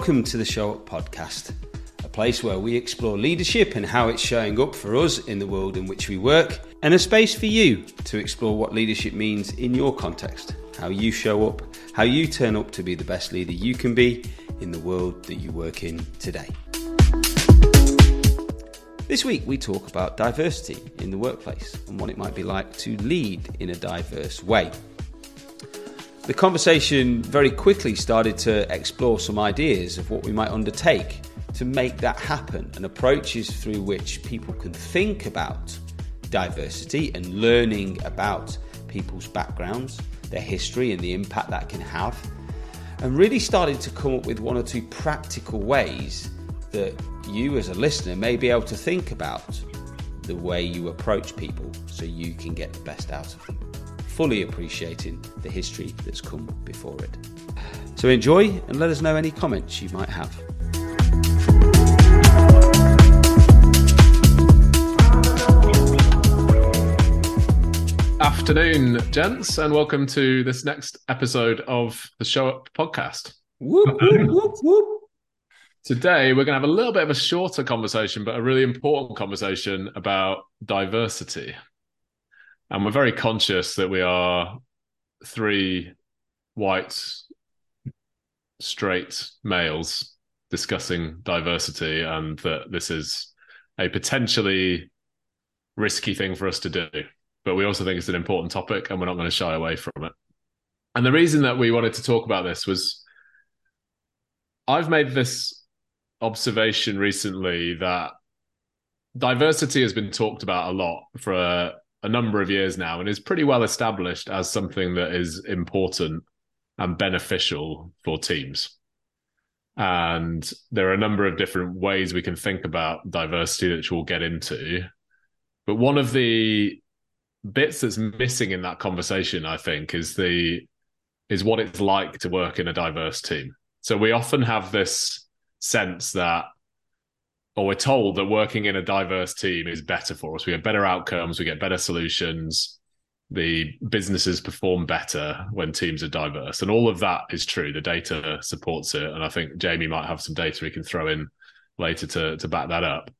Welcome to the Show Up Podcast, a place where we explore leadership and how it's showing up for us in the world in which we work, and a space for you to explore what leadership means in your context, how you show up, how you turn up to be the best leader you can be in the world that you work in today. This week, we talk about diversity in the workplace and what it might be like to lead in a diverse way. The conversation very quickly started to explore some ideas of what we might undertake to make that happen and approaches through which people can think about diversity and learning about people's backgrounds, their history, and the impact that can have. And really started to come up with one or two practical ways that you, as a listener, may be able to think about the way you approach people so you can get the best out of them, fully appreciating the history that's come before it. So enjoy and let us know any comments you might have. Afternoon, gents, and welcome to this next episode of the Show Up podcast. Whoop, whoop, whoop, whoop. Today, we're going to have a little bit of a shorter conversation, but a really important conversation about diversity. And we're very conscious that we are three white, straight males discussing diversity, and that this is a potentially risky thing for us to do. But we also think it's an important topic, and we're not going to shy away from it. And the reason that we wanted to talk about this was I've made this observation recently that diversity has been talked about a lot for a, a, number of years now and is pretty well established as something that is important and beneficial for teams. And there are a number of different ways we can think about diversity, which we'll get into. But one of the bits that's missing in that conversation, I think, is the is what it's like to work in a diverse team. So we often have this sense that or we're told that working in a diverse team is better for us. We get better outcomes, we get better solutions. The businesses perform better when teams are diverse. And all of that is true. The data supports it. And I think Jamie might have some data we can throw in later to, to back that up.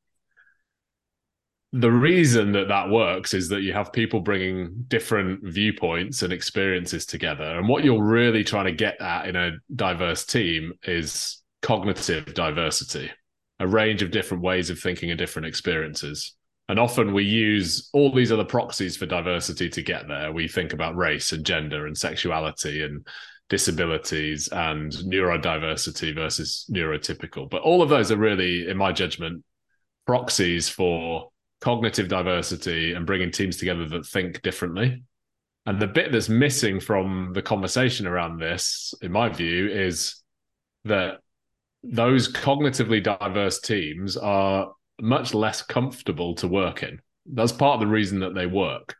The reason that that works is that you have people bringing different viewpoints and experiences together. And what you're really trying to get at in a diverse team is cognitive diversity, a range of different ways of thinking and different experiences. And often we use all these other proxies for diversity to get there. We think about race and gender and sexuality and disabilities and neurodiversity versus neurotypical. But all of those are really, in my judgment, proxies for cognitive diversity and bringing teams together that think differently. And the bit that's missing from the conversation around this, in my view, is that those cognitively diverse teams are much less comfortable to work in. That's part of the reason that they work.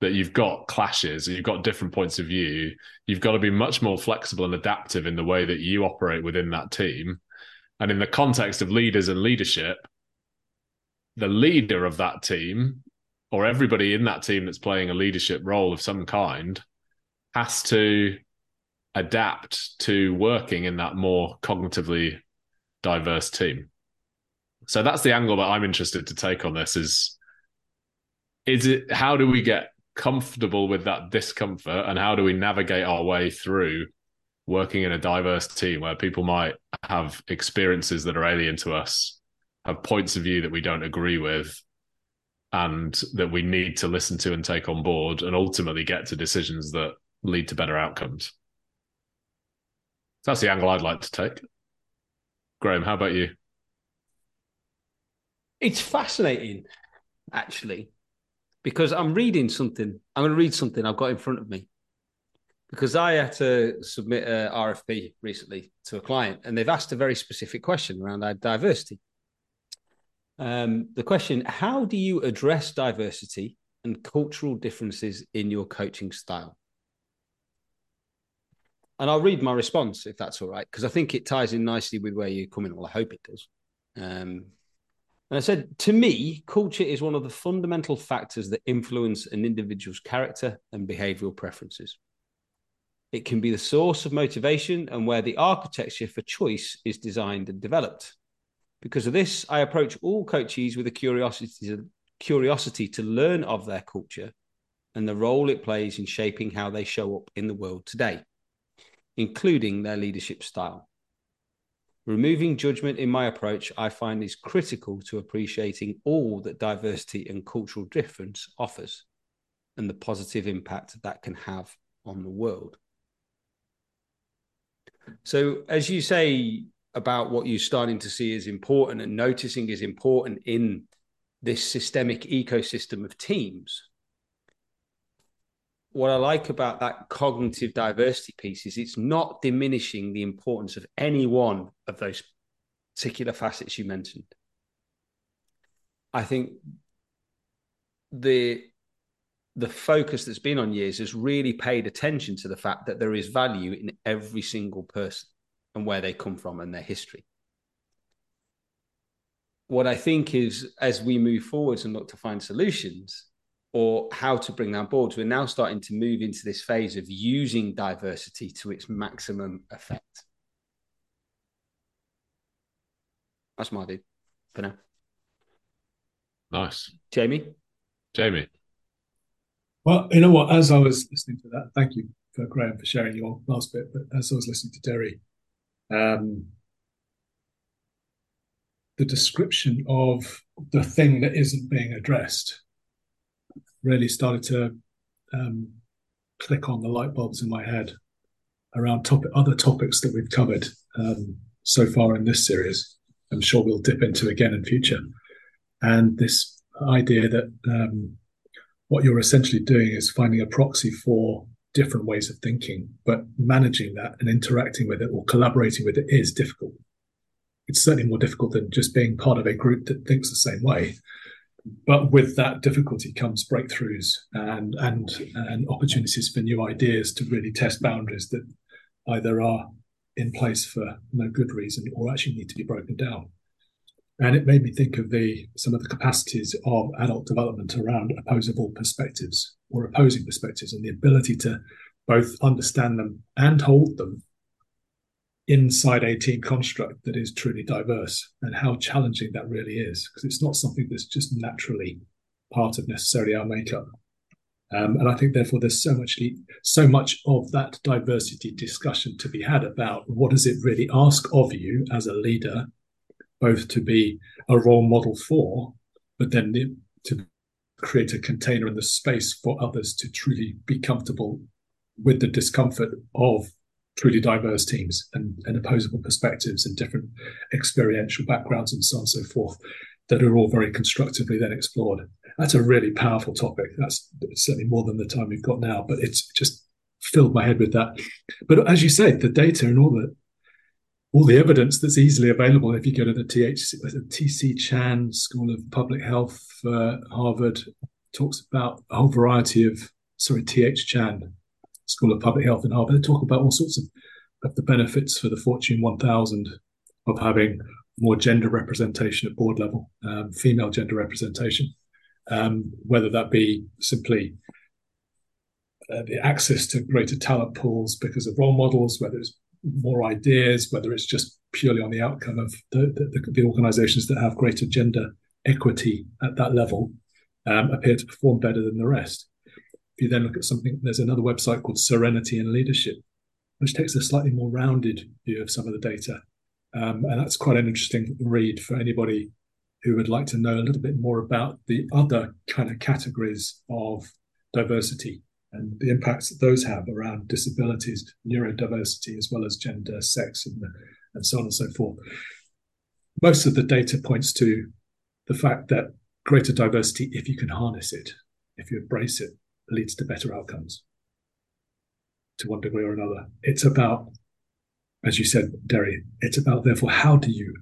That you've got clashes, you've got different points of view. You've got to be much more flexible and adaptive in the way that you operate within that team. And in the context of leaders and leadership, the leader of that team or everybody in that team that's playing a leadership role of some kind has to adapt to working in that more cognitively diverse team. So that's the angle that I'm interested to take on this is is it how do we get comfortable with that discomfort and how do we navigate our way through working in a diverse team where people might have experiences that are alien to us, have points of view that we don't agree with, and that we need to listen to and take on board and ultimately get to decisions that lead to better outcomes. That's the angle I'd like to take. Graham, how about you? It's fascinating, actually, because I'm reading something. I'm going to read something I've got in front of me because I had to submit a RFP recently to a client, and they've asked a very specific question around diversity. Um, the question: How do you address diversity and cultural differences in your coaching style? And I'll read my response if that's all right, because I think it ties in nicely with where you're coming. Well, I hope it does. Um, and I said, to me, culture is one of the fundamental factors that influence an individual's character and behavioral preferences. It can be the source of motivation and where the architecture for choice is designed and developed. Because of this, I approach all coaches with a curiosity to, curiosity to learn of their culture and the role it plays in shaping how they show up in the world today, including their leadership style. Removing judgment in my approach, I find is critical to appreciating all that diversity and cultural difference offers and the positive impact that can have on the world. So, as you say about what you're starting to see is important and noticing is important in this systemic ecosystem of teams, what I like about that cognitive diversity piece is it's not diminishing the importance of any one of those particular facets you mentioned. I think the the focus that's been on years has really paid attention to the fact that there is value in every single person and where they come from and their history. What I think is as we move forwards and look to find solutions, or how to bring that board. We're now starting to move into this phase of using diversity to its maximum effect. That's my dude for now. Nice. Jamie? Jamie. Well, you know what? As I was listening to that, thank you for Graham for sharing your last bit. But as I was listening to Deri, um, the description of the thing that isn't being addressed really started to um, click on the light bulbs in my head around topic, other topics that we've covered um, so far in this series. I'm sure we'll dip into again in future. And this idea that um, what you're essentially doing is finding a proxy for different ways of thinking, but managing that and interacting with it or collaborating with it is difficult. It's certainly more difficult than just being part of a group that thinks the same way but with that difficulty comes breakthroughs and and and opportunities for new ideas to really test boundaries that either are in place for no good reason or actually need to be broken down. And it made me think of the some of the capacities of adult development around opposable perspectives or opposing perspectives and the ability to both understand them and hold them inside a team construct that is truly diverse and how challenging that really is because it's not something that's just naturally part of necessarily our makeup. Um, and I think therefore there's so much so much of that diversity discussion to be had about what does it really ask of you as a leader both to be a role model for but then to create a container in the space for others to truly be comfortable with the discomfort of truly diverse teams and, and opposable perspectives and different experiential backgrounds and so on and so forth that are all very constructively then explored. That's a really powerful topic. That's certainly more than the time we've got now, but it's just filled my head with that. But as you said, the data and all the all the evidence that's easily available if you go to the THC, the TC Chan School of Public Health, uh, Harvard talks about a whole variety of sorry TH Chan School of Public Health in Harvard. They talk about all sorts of, of the benefits for the Fortune 1000 of having more gender representation at board level, um, female gender representation, um, whether that be simply uh, the access to greater talent pools because of role models, whether it's more ideas, whether it's just purely on the outcome of the, the, the organizations that have greater gender equity at that level um, appear to perform better than the rest. You then look at something, there's another website called Serenity and Leadership, which takes a slightly more rounded view of some of the data. Um, and that's quite an interesting read for anybody who would like to know a little bit more about the other kind of categories of diversity and the impacts that those have around disabilities, neurodiversity, as well as gender, sex, and, and so on and so forth. Most of the data points to the fact that greater diversity, if you can harness it, if you embrace it, leads to better outcomes to one degree or another. It's about, as you said, Deri, it's about, therefore, how do you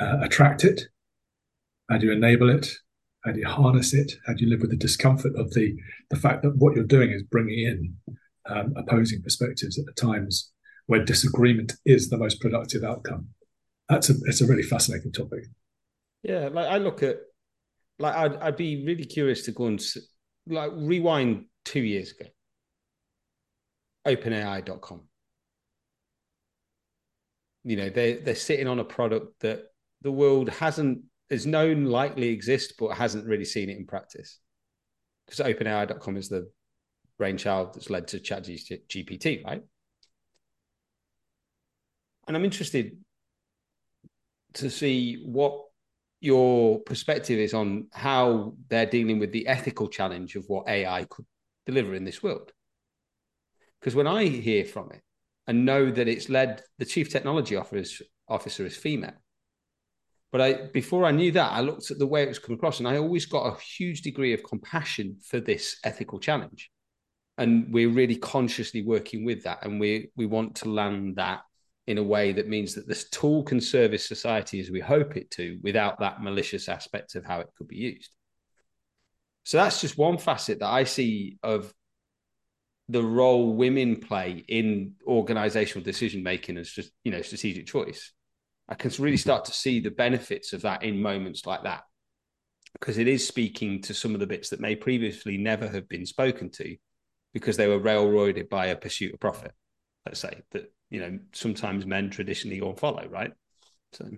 uh, attract it? How do you enable it? How do you harness it? How do you live with the discomfort of the, the fact that what you're doing is bringing in um, opposing perspectives at the times where disagreement is the most productive outcome? That's a, it's a really fascinating topic. Yeah, like I look at, like I'd, I'd be really curious to go and like rewind two years ago. OpenAI.com. You know, they they're sitting on a product that the world hasn't is known likely exists, but hasn't really seen it in practice. Because OpenAI.com is the brainchild that's led to ChatGPT, right? And I'm interested to see what your perspective is on how they're dealing with the ethical challenge of what AI could deliver in this world. Because when I hear from it and know that it's led, the chief technology officer, officer is female. But I, before I knew that, I looked at the way it was come across, and I always got a huge degree of compassion for this ethical challenge. And we're really consciously working with that, and we we want to land that in a way that means that this tool can service society as we hope it to without that malicious aspect of how it could be used. So that's just one facet that I see of the role women play in organizational decision making as just, you know, strategic choice. I can really start to see the benefits of that in moments like that because it is speaking to some of the bits that may previously never have been spoken to because they were railroaded by a pursuit of profit let's say that you know sometimes men traditionally all follow, right? So,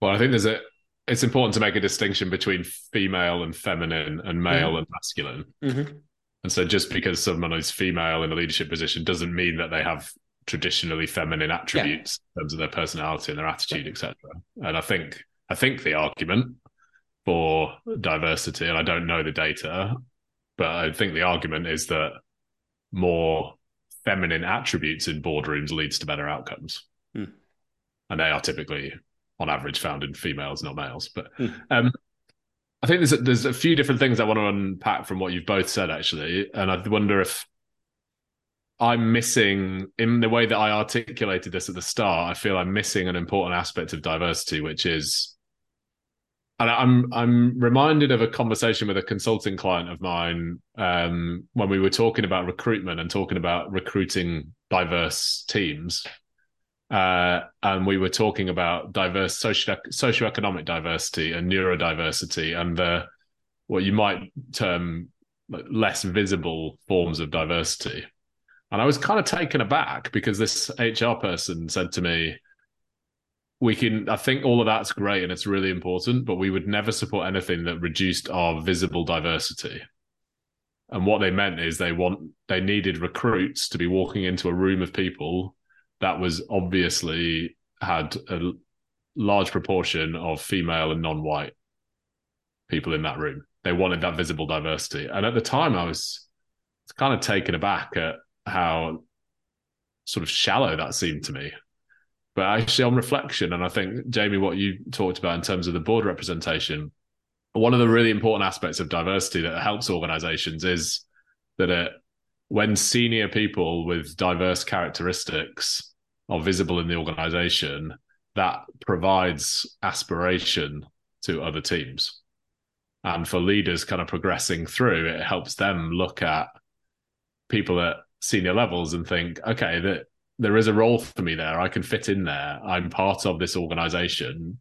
well, I think there's a. It's important to make a distinction between female and feminine, and male mm-hmm. and masculine. Mm-hmm. And so, just because someone is female in a leadership position doesn't mean that they have traditionally feminine attributes yeah. in terms of their personality and their attitude, yeah. etc. And I think I think the argument for diversity, and I don't know the data, but I think the argument is that more feminine attributes in boardrooms leads to better outcomes. Mm. And they are typically, on average, found in females, not males. But mm. um, I think there's a, there's a few different things I want to unpack from what you've both said, actually. And I wonder if I'm missing, in the way that I articulated this at the start, I feel I'm missing an important aspect of diversity, which is and I'm I'm reminded of a conversation with a consulting client of mine um, when we were talking about recruitment and talking about recruiting diverse teams, uh, and we were talking about diverse socio socioeconomic diversity and neurodiversity and the what you might term less visible forms of diversity. And I was kind of taken aback because this HR person said to me, we can i think all of that's great and it's really important but we would never support anything that reduced our visible diversity. And what they meant is they want they needed recruits to be walking into a room of people that was obviously had a large proportion of female and non-white people in that room. They wanted that visible diversity. And at the time i was kind of taken aback at how sort of shallow that seemed to me but actually, on reflection, and I think, Jamie, what you talked about in terms of the board representation, one of the really important aspects of diversity that helps organizations is that it, when senior people with diverse characteristics are visible in the organization, that provides aspiration to other teams. And for leaders kind of progressing through, it helps them look at people at senior levels and think, okay, that there is a role for me there. I can fit in there. I'm part of this organization.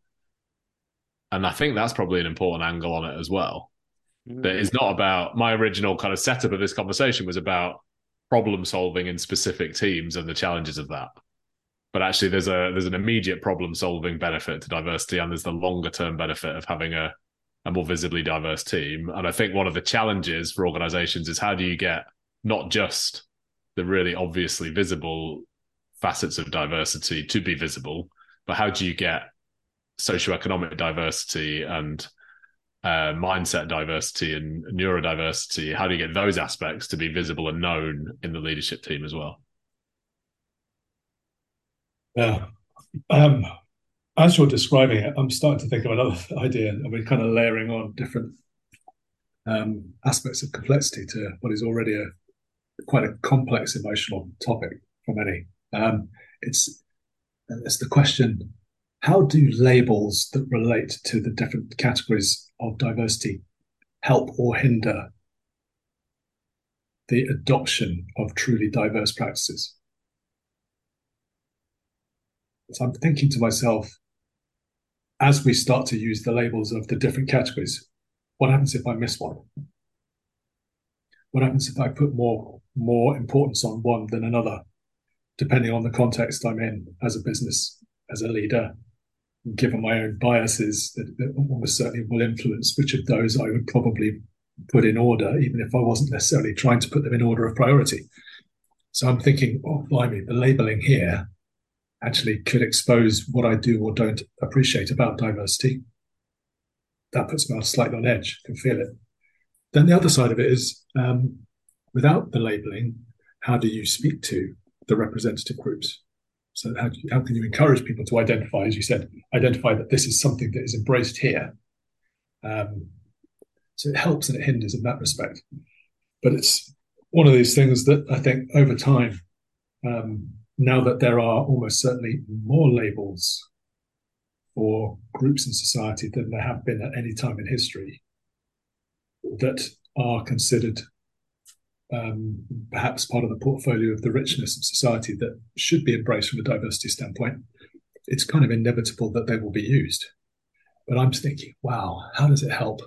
And I think that's probably an important angle on it as well. Mm. That is not about my original kind of setup of this conversation was about problem solving in specific teams and the challenges of that. But actually there's a there's an immediate problem solving benefit to diversity and there's the longer term benefit of having a, a more visibly diverse team. And I think one of the challenges for organizations is how do you get not just the really obviously visible facets of diversity to be visible, but how do you get socioeconomic diversity and uh, mindset diversity and neurodiversity? How do you get those aspects to be visible and known in the leadership team as well? Yeah. Um, as you're describing it, I'm starting to think of another idea, and we're kind of layering on different um, aspects of complexity to what is already a quite a complex emotional topic for many. Um, it's it's the question: How do labels that relate to the different categories of diversity help or hinder the adoption of truly diverse practices? So I'm thinking to myself, as we start to use the labels of the different categories, what happens if I miss one? What happens if I put more more importance on one than another, depending on the context I'm in as a business, as a leader. Given my own biases, that, almost certainly will influence which of those I would probably put in order, even if I wasn't necessarily trying to put them in order of priority. So I'm thinking, oh, blimey, the labeling here actually could expose what I do or don't appreciate about diversity. That puts me slightly on edge. I can feel it. Then the other side of it is um, without the labeling, how do you speak to the representative groups? So how, you, how can you encourage people to identify, as you said, identify that this is something that is embraced here? Um, so it helps and it hinders in that respect. But it's one of these things that I think over time, um, now that there are almost certainly more labels for groups in society than there have been at any time in history that are considered um, perhaps part of the portfolio of the richness of society that should be embraced from a diversity standpoint, it's kind of inevitable that they will be used. But I'm thinking, wow, how does it help?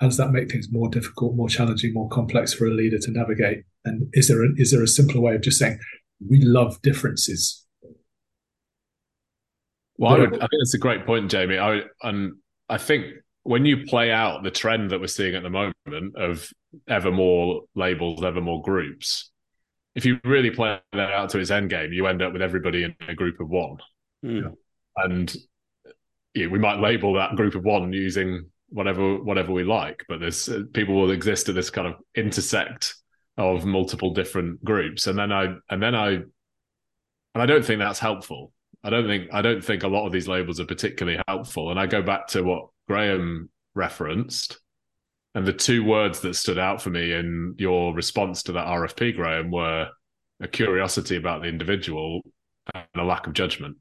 How does that make things more difficult, more challenging, more complex for a leader to navigate? And is there a, is there a simpler way of just saying we love differences? Well, I, would, I think that's a great point, Jamie. I and I think when you play out the trend that we're seeing at the moment of ever more labels, ever more groups, if you really play that out to its end game, you end up with everybody in a group of one. Mm. And yeah, we might label that group of one using whatever whatever we like, but there's uh, people will exist at this kind of intersect of multiple different groups, and then I and then I and I don't think that's helpful. I don't think I don't think a lot of these labels are particularly helpful. And I go back to what Graham referenced, and the two words that stood out for me in your response to that RFP, Graham, were a curiosity about the individual and a lack of judgment.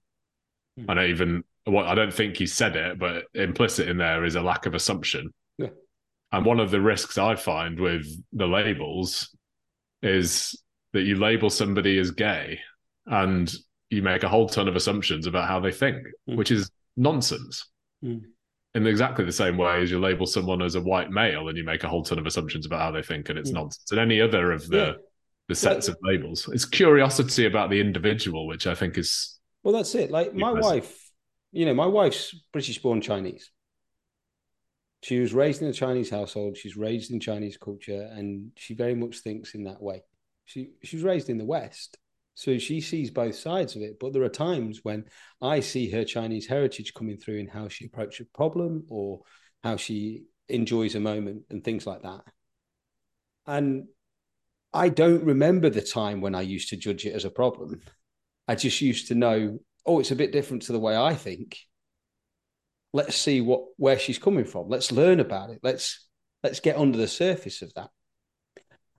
Mm. And I even what I don't think he said it, but implicit in there is a lack of assumption. Yeah. And one of the risks I find with the labels is that you label somebody as gay and you make a whole ton of assumptions about how they think, mm. which is nonsense. Mm. In exactly the same way as you label someone as a white male and you make a whole ton of assumptions about how they think, and it's mm. nonsense. And any other of the yeah. the sets of labels, it's curiosity about the individual, which I think is well, that's it. Like my wife, you know, my wife's British-born Chinese. She was raised in a Chinese household. She's raised in Chinese culture, and she very much thinks in that way. She she was raised in the West, so she sees both sides of it. But there are times when I see her Chinese heritage coming through in how she approaches a problem or how she enjoys a moment and things like that. And I don't remember the time when I used to judge it as a problem. I just used to know, oh, it's a bit different to the way I think. Let's see what where she's coming from. Let's learn about it. Let's let's get under the surface of that.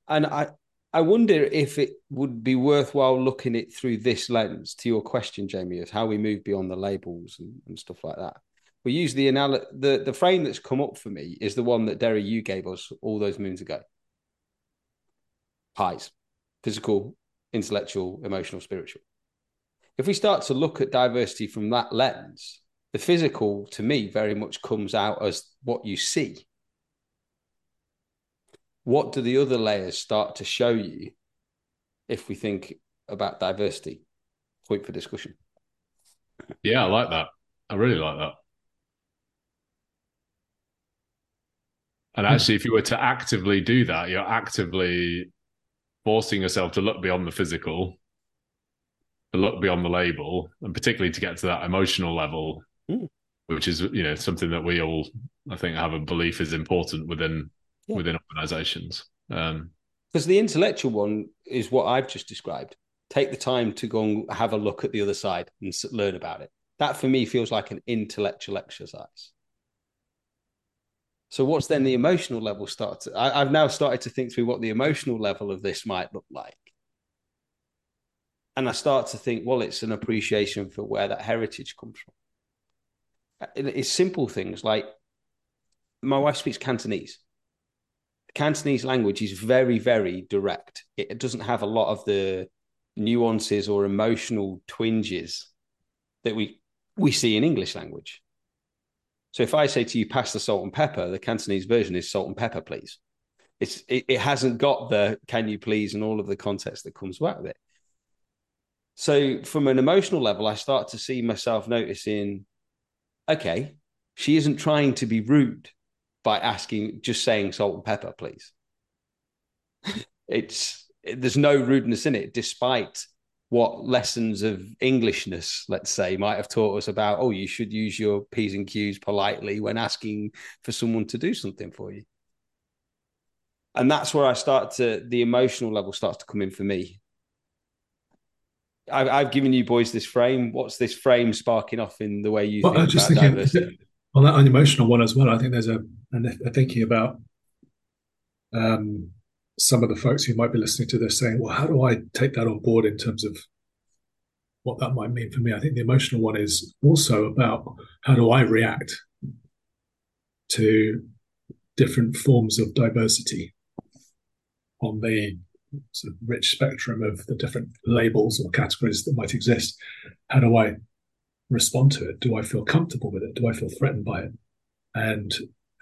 And I I wonder if it would be worthwhile looking it through this lens to your question, Jamie, of how we move beyond the labels and, and stuff like that. We use the anal- the the frame that's come up for me is the one that Deri you gave us all those moons ago. PIES, physical, intellectual, emotional, spiritual. If we start to look at diversity from that lens, the physical to me very much comes out as what you see what do the other layers start to show you if we think about diversity? Point for discussion. Yeah, I like that. I really like that. And actually, if you were to actively do that, you're actively forcing yourself to look beyond the physical, to look beyond the label, and particularly to get to that emotional level, mm. which is you know something that we all, I think, have a belief is important within yeah. within organizations. Um, because the intellectual one is what I've just described. Take the time to go and have a look at the other side and learn about it. That for me feels like an intellectual exercise. So, what's then the emotional level? Start. To, I, I've now started to think through what the emotional level of this might look like, and I start to think, well, it's an appreciation for where that heritage comes from. It's simple things like my wife speaks Cantonese. Cantonese language is very, very direct. It doesn't have a lot of the nuances or emotional twinges that we we see in English language. So if I say to you, pass the salt and pepper, the Cantonese version is salt and pepper, please. It's it, it hasn't got the can you please and all of the context that comes back with it. So from an emotional level, I start to see myself noticing, okay, she isn't trying to be rude by asking, just saying salt and pepper, please. it's there's no rudeness in it, despite what lessons of Englishness, let's say, might have taught us about, oh, you should use your P's and Q's politely when asking for someone to do something for you. And that's where I start to, the emotional level starts to come in for me. I've, I've given you boys this frame. What's this frame sparking off in the way you well, think I just about thinking, diversity? On that emotional one as well, I think there's a, a thinking about um, some of the folks who might be listening to this saying, well, how do I take that on board in terms of what that might mean for me? I think the emotional one is also about how do I react to different forms of diversity on the sort of rich spectrum of the different labels or categories that might exist. How do I respond to it? Do I feel comfortable with it? Do I feel threatened by it? And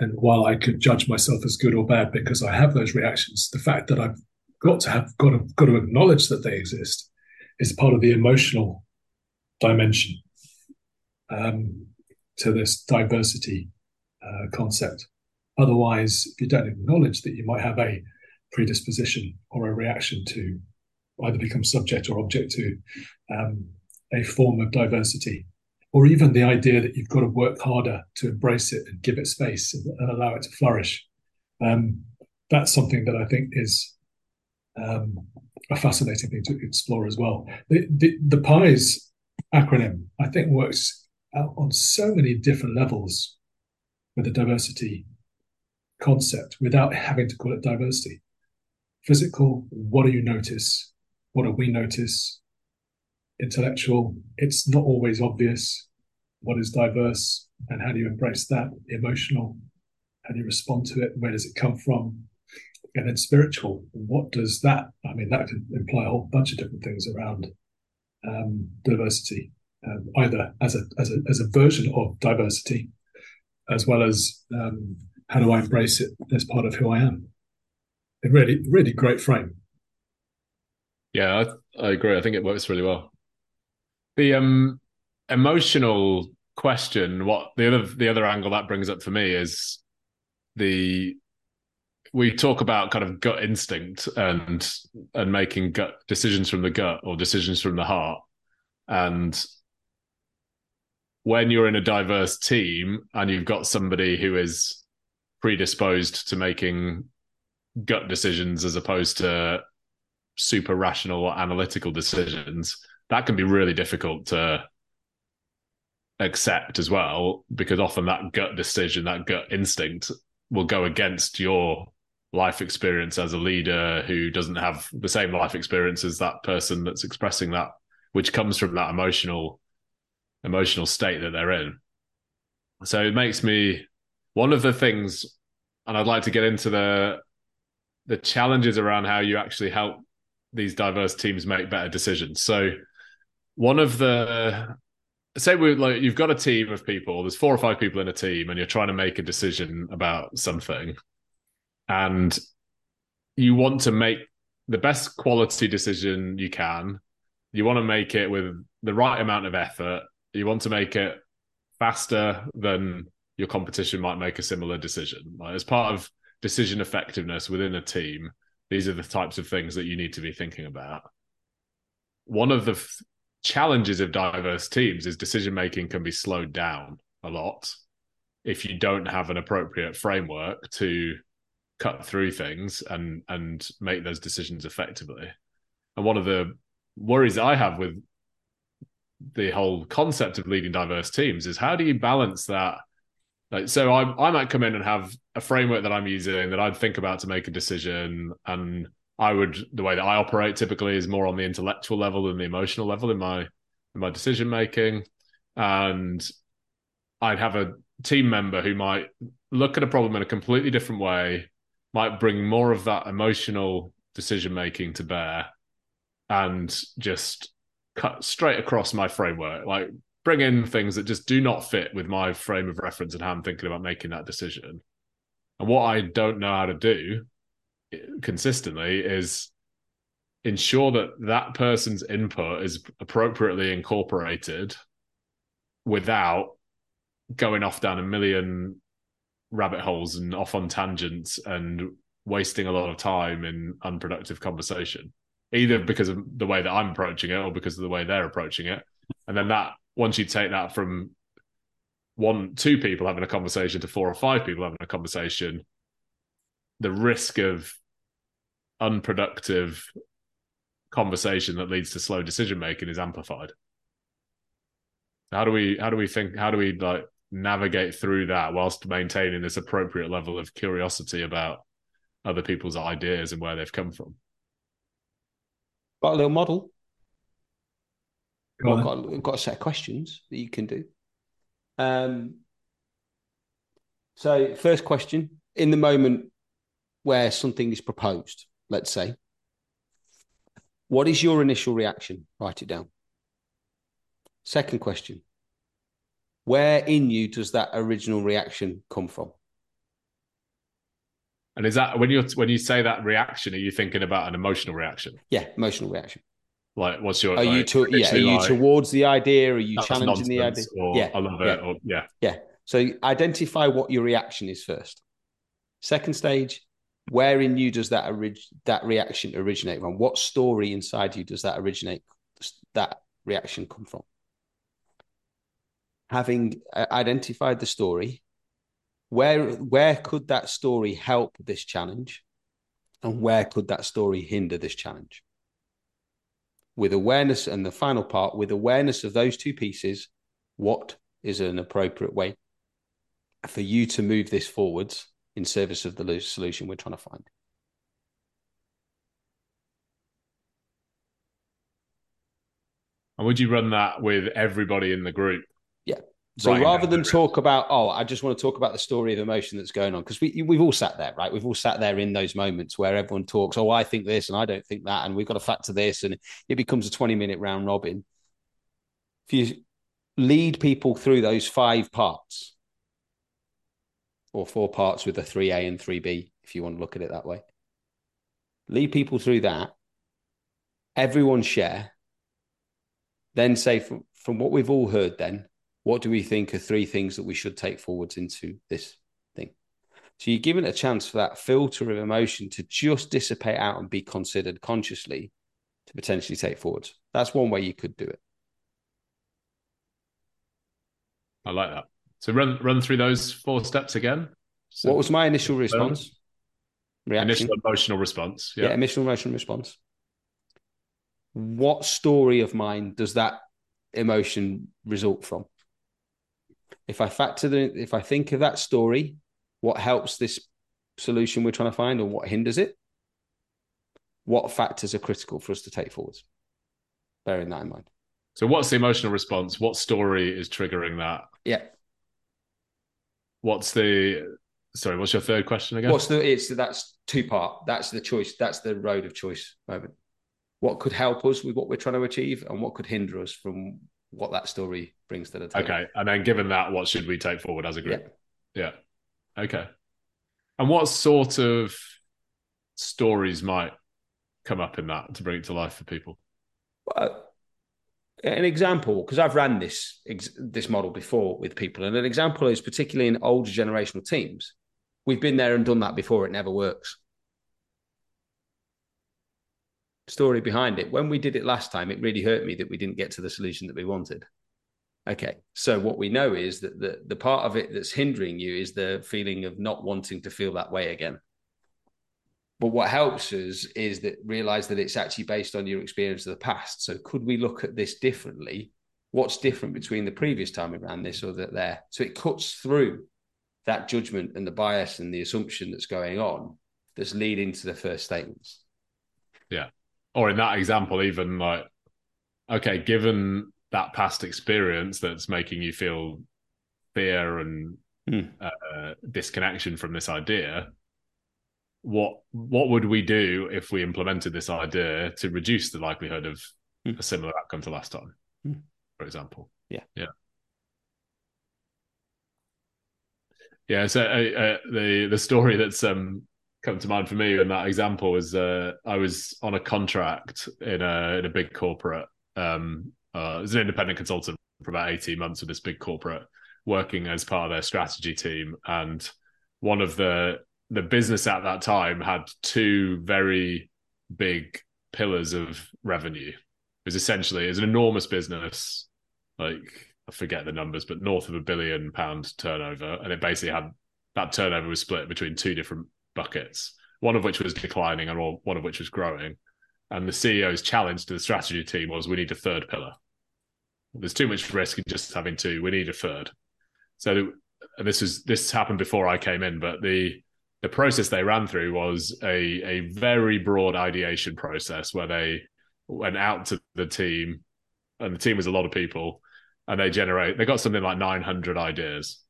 and while I could judge myself as good or bad because I have those reactions, the fact that I've got to have got to, got to acknowledge that they exist is part of the emotional dimension um, to this diversity uh, concept. Otherwise, if you don't acknowledge that you might have a predisposition or a reaction to either become subject or object to um, a form of diversity, or even the idea that you've got to work harder to embrace it and give it space and, and allow it to flourish. Um, that's something that I think is um, a fascinating thing to explore as well. The, the, the PIES acronym, I think, works on so many different levels with the diversity concept without having to call it diversity. Physical, what do you notice? What do we notice? Intellectual, it's not always obvious what is diverse and how do you embrace that. Emotional, how do you respond to it? Where does it come from? And then spiritual, what does that? I mean, that could imply a whole bunch of different things around um, diversity, um, either as a as a as a version of diversity, as well as um, how do I embrace it as part of who I am. A really, really great frame. Yeah, I, I agree. I think it works really well the um emotional question what the other the other angle that brings up for me is the we talk about kind of gut instinct and and making gut decisions from the gut or decisions from the heart. And when you're in a diverse team and you've got somebody who is predisposed to making gut decisions as opposed to super rational or analytical decisions that can be really difficult to accept as well because often that gut decision that gut instinct will go against your life experience as a leader who doesn't have the same life experience as that person that's expressing that which comes from that emotional emotional state that they're in. So it makes me one of the things and I'd like to get into the the challenges around how you actually help these diverse teams make better decisions. So one of the say we like you've got a team of people there's four or five people in a team and you're trying to make a decision about something and you want to make the best quality decision you can. You want to make it with the right amount of effort. You want to make it faster than your competition might make a similar decision. Like as part of decision effectiveness within a team these are the types of things that you need to be thinking about. One of the challenges of diverse teams is decision making can be slowed down a lot if you don't have an appropriate framework to cut through things and and make those decisions effectively. And one of the worries I have with the whole concept of leading diverse teams is how do you balance that? Like, so I, I might come in and have a framework that I'm using that I'd think about to make a decision, and I would the way that I operate typically is more on the intellectual level than the emotional level in my in my decision making, and I'd have a team member who might look at a problem in a completely different way, might bring more of that emotional decision making to bear, and just cut straight across my framework, like bring in things that just do not fit with my frame of reference and how I'm thinking about making that decision. And what I don't know how to do consistently is ensure that that person's input is appropriately incorporated without going off down a million rabbit holes and off on tangents and wasting a lot of time in unproductive conversation either because of the way that i'm approaching it or because of the way they're approaching it. And then that once you take that from one two people having a conversation to four or five people having a conversation the risk of unproductive conversation that leads to slow decision making is amplified. How do we how do we think how do we like navigate through that whilst maintaining this appropriate level of curiosity about other people's ideas and where they've come from? Got a little model? Go I've got, I've got a set of questions that you can do. Um, so, first question. In the moment where something is proposed, let's say, what is your initial reaction? Write it down. Second question where in you does that original reaction come from? and is that when you when you say that reaction are you thinking about an emotional reaction Yeah, emotional reaction. like what's your Are you to, yeah? Are you like, towards the idea? Are you challenging the idea? or Yeah, i love yeah. it or yeah Yeah. So identify what your reaction is first. Second stage, where in you does that orig- that reaction originate from? What story inside you does that originate? That reaction come from? Having uh, identified the story, where where could that story help this challenge, and where could that story hinder this challenge? With awareness, and the final part, with awareness of those two pieces, what is an appropriate way for you to move this forwards in service of the solution we're trying to find. and would you run that with everybody in the group Yeah. So Writing rather than talk about, oh, I just want to talk about the story of emotion that's going on, because we we've all sat there, right? We've all sat there in those moments where everyone talks, oh, I think this and I don't think that, and we've got to factor this, and it becomes a 20 minute round robin. If you lead people through those five parts, or four parts with a 3A and 3B, if you want to look at it that way, lead people through that, everyone share, then say from, from what we've all heard, then what do we think are three things that we should take forwards into this thing? So you're given a chance for that filter of emotion to just dissipate out and be considered consciously to potentially take forwards. That's one way you could do it. i like that so run run through those four steps again so what was my initial response? Reaction. initial emotional response yeah. yeah, initial emotional response. What story of mine does that emotion result from? If I factor the, if I think of that story, what helps this solution we're trying to find, or what hinders it? What factors are critical for us to take forwards? Bearing that in mind. so what's the emotional response what story is triggering that Yeah. What's the sorry what's your third question again What's the? It's that's two part. That's the choice. That's the road of choice moment. What could help us with what we're trying to achieve, and what could hinder us from what that story brings to the table? okay and then given that what should we take forward as a group yeah okay and what sort of stories might come up in that to bring it to life for people Uh, an example, because I've ran this this model before with people, and an example is particularly in older generational teams. We've been there and done that before. It never works. Story behind it. When we did it last time, it really hurt me that we didn't get to the solution that we wanted. Okay, so what we know is that the the part of it that's hindering you is the feeling of not wanting to feel that way again. But what helps us is that realize that it's actually based on your experience of the past. So could we look at this differently? What's different between the previous time we ran this or that there? So it cuts through that judgment and the bias and the assumption that's going on that's leading to the first statements. Yeah. Or in that example even like okay given that past experience that's making you feel fear and Hmm. uh, disconnection from this idea what what would we do if we implemented this idea to reduce the likelihood of Hmm. a similar outcome to last time Hmm. for example Yeah. yeah yeah so uh, uh, the the story that's um come to mind for me in that example was uh, I was on a contract in a in a big corporate. Um, uh, as an independent consultant for about eighteen months with this big corporate, working as part of their strategy team. And one of the the business at that time had two very big pillars of revenue. It was essentially it was an enormous business, like I forget the numbers, but north of a billion pound turnover, and it basically had that turnover was split between two different buckets, one of which was declining and one of which was growing. And the CEO's challenge to the strategy team was we need a third pillar. There's too much risk in just having two. We need a third. So and this is this happened before I came in, but the the process they ran through was a a very broad ideation process where they went out to the team, and the team was a lot of people, and they generate they got something like 900 ideas,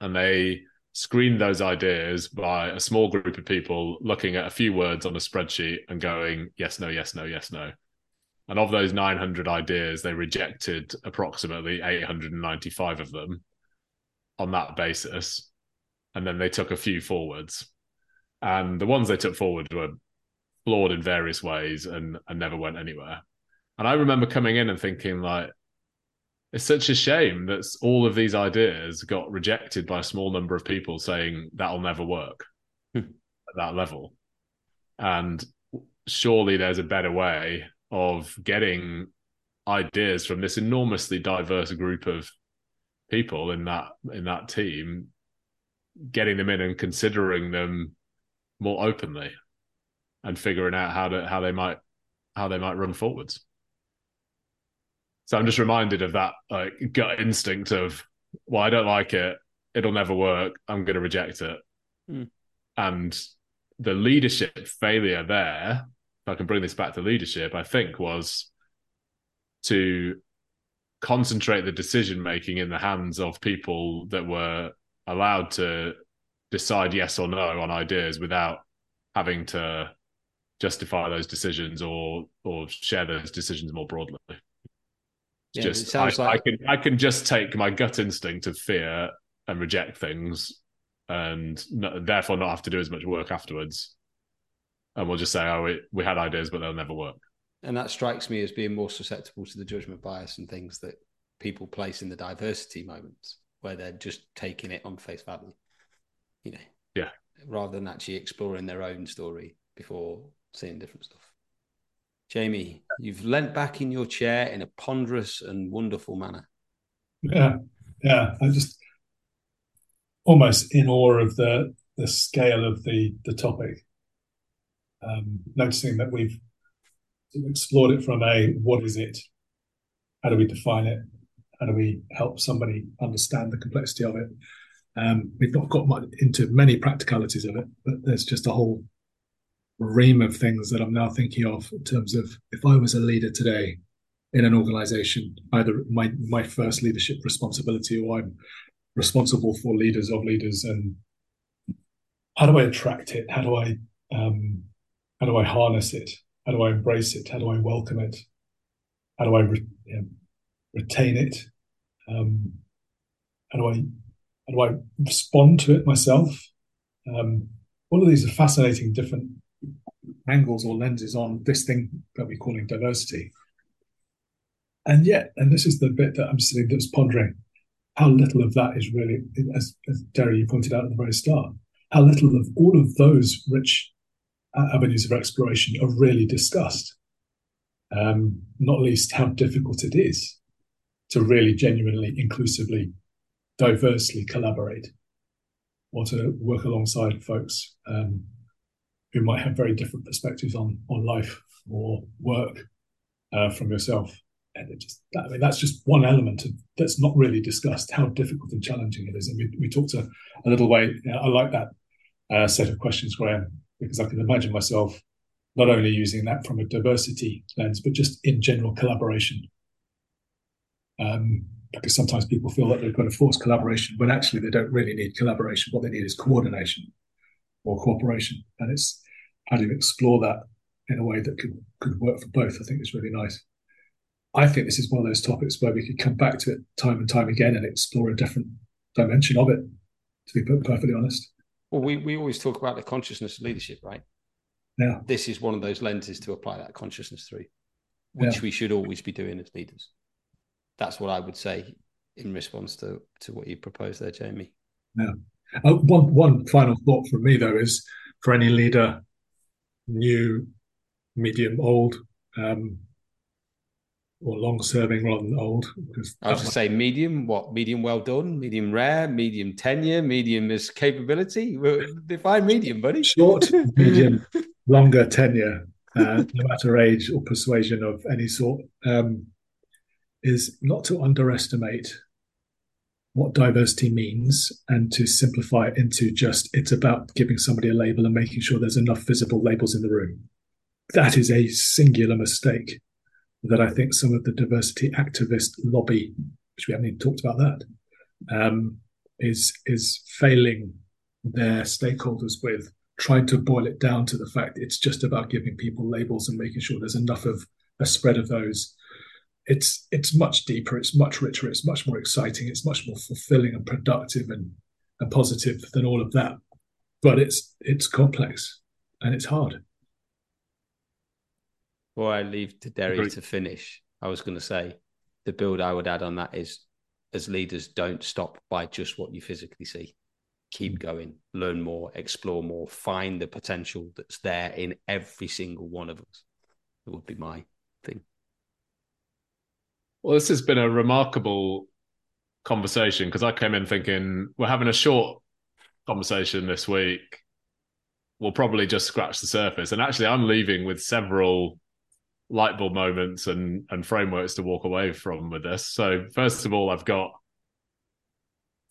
and they screened those ideas by a small group of people looking at a few words on a spreadsheet and going yes no yes no yes no. And of those 900 ideas they rejected approximately 895 of them on that basis and then they took a few forwards and the ones they took forward were flawed in various ways and, and never went anywhere and i remember coming in and thinking like it's such a shame that all of these ideas got rejected by a small number of people saying that'll never work hmm. at that level. And surely there's a better way of getting ideas from this enormously diverse group of people in that in that team getting them in and considering them more openly and figuring out how to how they might how they might run forwards so I'm just reminded of that like gut instinct of, well, I don't like it. It'll never work. I'm going to reject it. Mm. And the leadership failure there, if I can bring this back to leadership, I think was to concentrate the decision making in the hands of people that were allowed to decide yes or no on ideas without having to justify those decisions or or share those decisions more broadly. Yeah, just I, like... I can I can just take my gut instinct of fear and reject things, and therefore not have to do as much work afterwards. And we'll just say, oh, we, we had ideas, but they'll never work. And that strikes me as being more susceptible to the judgment bias and things that people place in the diversity moments where they're just taking it on face value. You know, yeah, rather than actually exploring their own story before seeing different stuff. Jamie, you've leant back in your chair in a ponderous and wonderful manner. Yeah, yeah. I'm just almost in awe of the the scale of the the topic. Um, noticing that we've explored it from a what is it? How do we define it? How do we help somebody understand the complexity of it? Um, we've not got much into many practicalities of it, but there's just a whole ream of things that I'm now thinking of in terms of if I was a leader today in an organization, either my my first leadership responsibility or I'm responsible for leaders of leaders and how do I attract it? How do I um, how do I harness it? How do I embrace it? How do I welcome it? How do I re- retain it? Um, how do I how do I respond to it myself? Um, all of these are fascinating different angles or lenses on this thing that we're calling diversity. And yet, and this is the bit that I'm sitting that's pondering, how little of that is really, as, as Deri you pointed out at the very start, how little of all of those rich avenues of exploration are really discussed. Um, not least how difficult it is to really genuinely, inclusively, diversely collaborate or to work alongside folks um, who might have very different perspectives on on life or work uh, from yourself. And it just, I mean, that's just one element of, that's not really discussed how difficult and challenging it is. And we, we talked a, a little way. You know, I like that uh, set of questions, Graham, because I can imagine myself not only using that from a diversity lens, but just in general collaboration. Um, because sometimes people feel that they've got to force collaboration when actually they don't really need collaboration. What they need is coordination or cooperation. And it's how do you explore that in a way that could could work for both? I think is really nice. I think this is one of those topics where we could come back to it time and time again and explore a different dimension of it. To be perfectly honest, Well, we, we always talk about the consciousness of leadership, right? Yeah. This is one of those lenses to apply that consciousness through, which Yeah. we should always be doing as leaders. That's what I would say in response to, to what you proposed there, Jamie. Uh, one one final thought from me though is for any leader, new, medium, old, um, or long serving rather than old, because I was to say medium, what? Medium well done, medium rare, medium tenure, medium is capability. Define medium, buddy. short, medium, longer tenure, uh, no matter age or persuasion of any sort, um, is not to underestimate what diversity means and to simplify it into just it's about giving somebody a label and making sure there's enough visible labels in the room. That is a singular mistake that I think some of the diversity activist lobby, which we haven't even talked about that, um, is is failing their stakeholders with trying to boil it down to the fact it's just about giving people labels and making sure there's enough of a spread of those. It's it's much deeper, it's much richer, it's much more exciting, it's much more fulfilling and productive and, and positive than all of that. But it's it's complex and it's hard. Before I leave to Deri Agreed. to finish, I was going to say the build I would add on that is as leaders, don't stop by just what you physically see. Keep mm. going, learn more, explore more, find the potential that's there in every single one of us. It would be my thing. Well, this has been a remarkable conversation because I came in thinking we're having a short conversation this week. We'll probably just scratch the surface. And actually, I'm leaving with several light bulb moments and, and frameworks to walk away from with this. So, first of all, I've got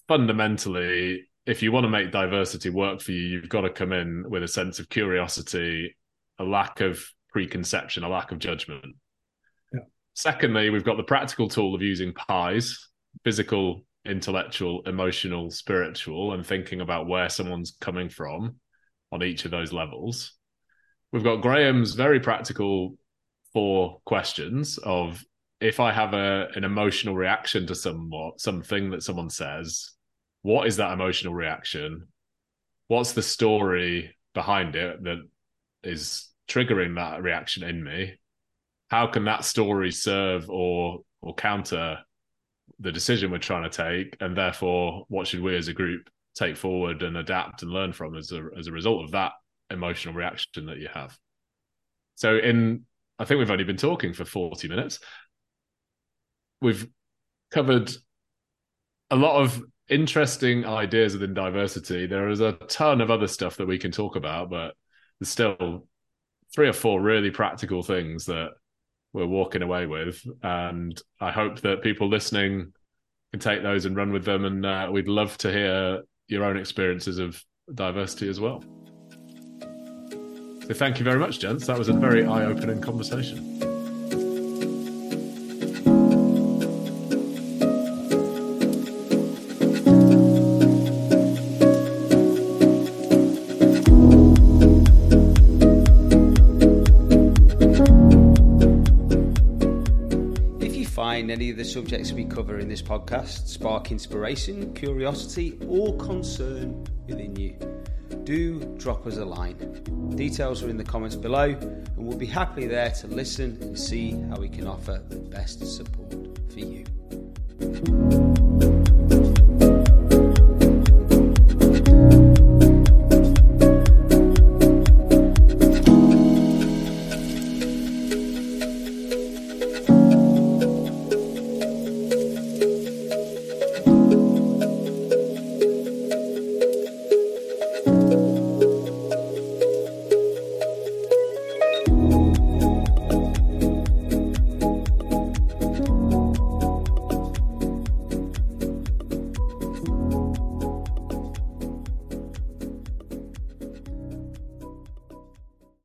fundamentally, if you want to make diversity work for you, you've got to come in with a sense of curiosity, a lack of preconception, a lack of judgment. Secondly, we've got the practical tool of using PIES physical, intellectual, emotional, spiritual, and thinking about where someone's coming from on each of those levels. We've got Graham's very practical four questions of if I have a an emotional reaction to somewhat something that someone says, what is that emotional reaction? What's the story behind it that is triggering that reaction in me? How can that story serve or or counter the decision we're trying to take, and therefore, what should we as a group take forward and adapt and learn from as a as a result of that emotional reaction that you have? So, in I think we've only been talking for forty minutes. We've covered a lot of interesting ideas within diversity. There is a ton of other stuff that we can talk about, but there's still three or four really practical things that we're walking away with. And I hope that people listening can take those and run with them. And uh, we'd love to hear your own experiences of diversity as well. So thank you very much, gents. That was a very eye opening conversation. Subjects we cover in this podcast spark inspiration, curiosity, or concern within you, do drop us a line. Details are in the comments below, and we'll be happily there to listen and see how we can offer the best support for you.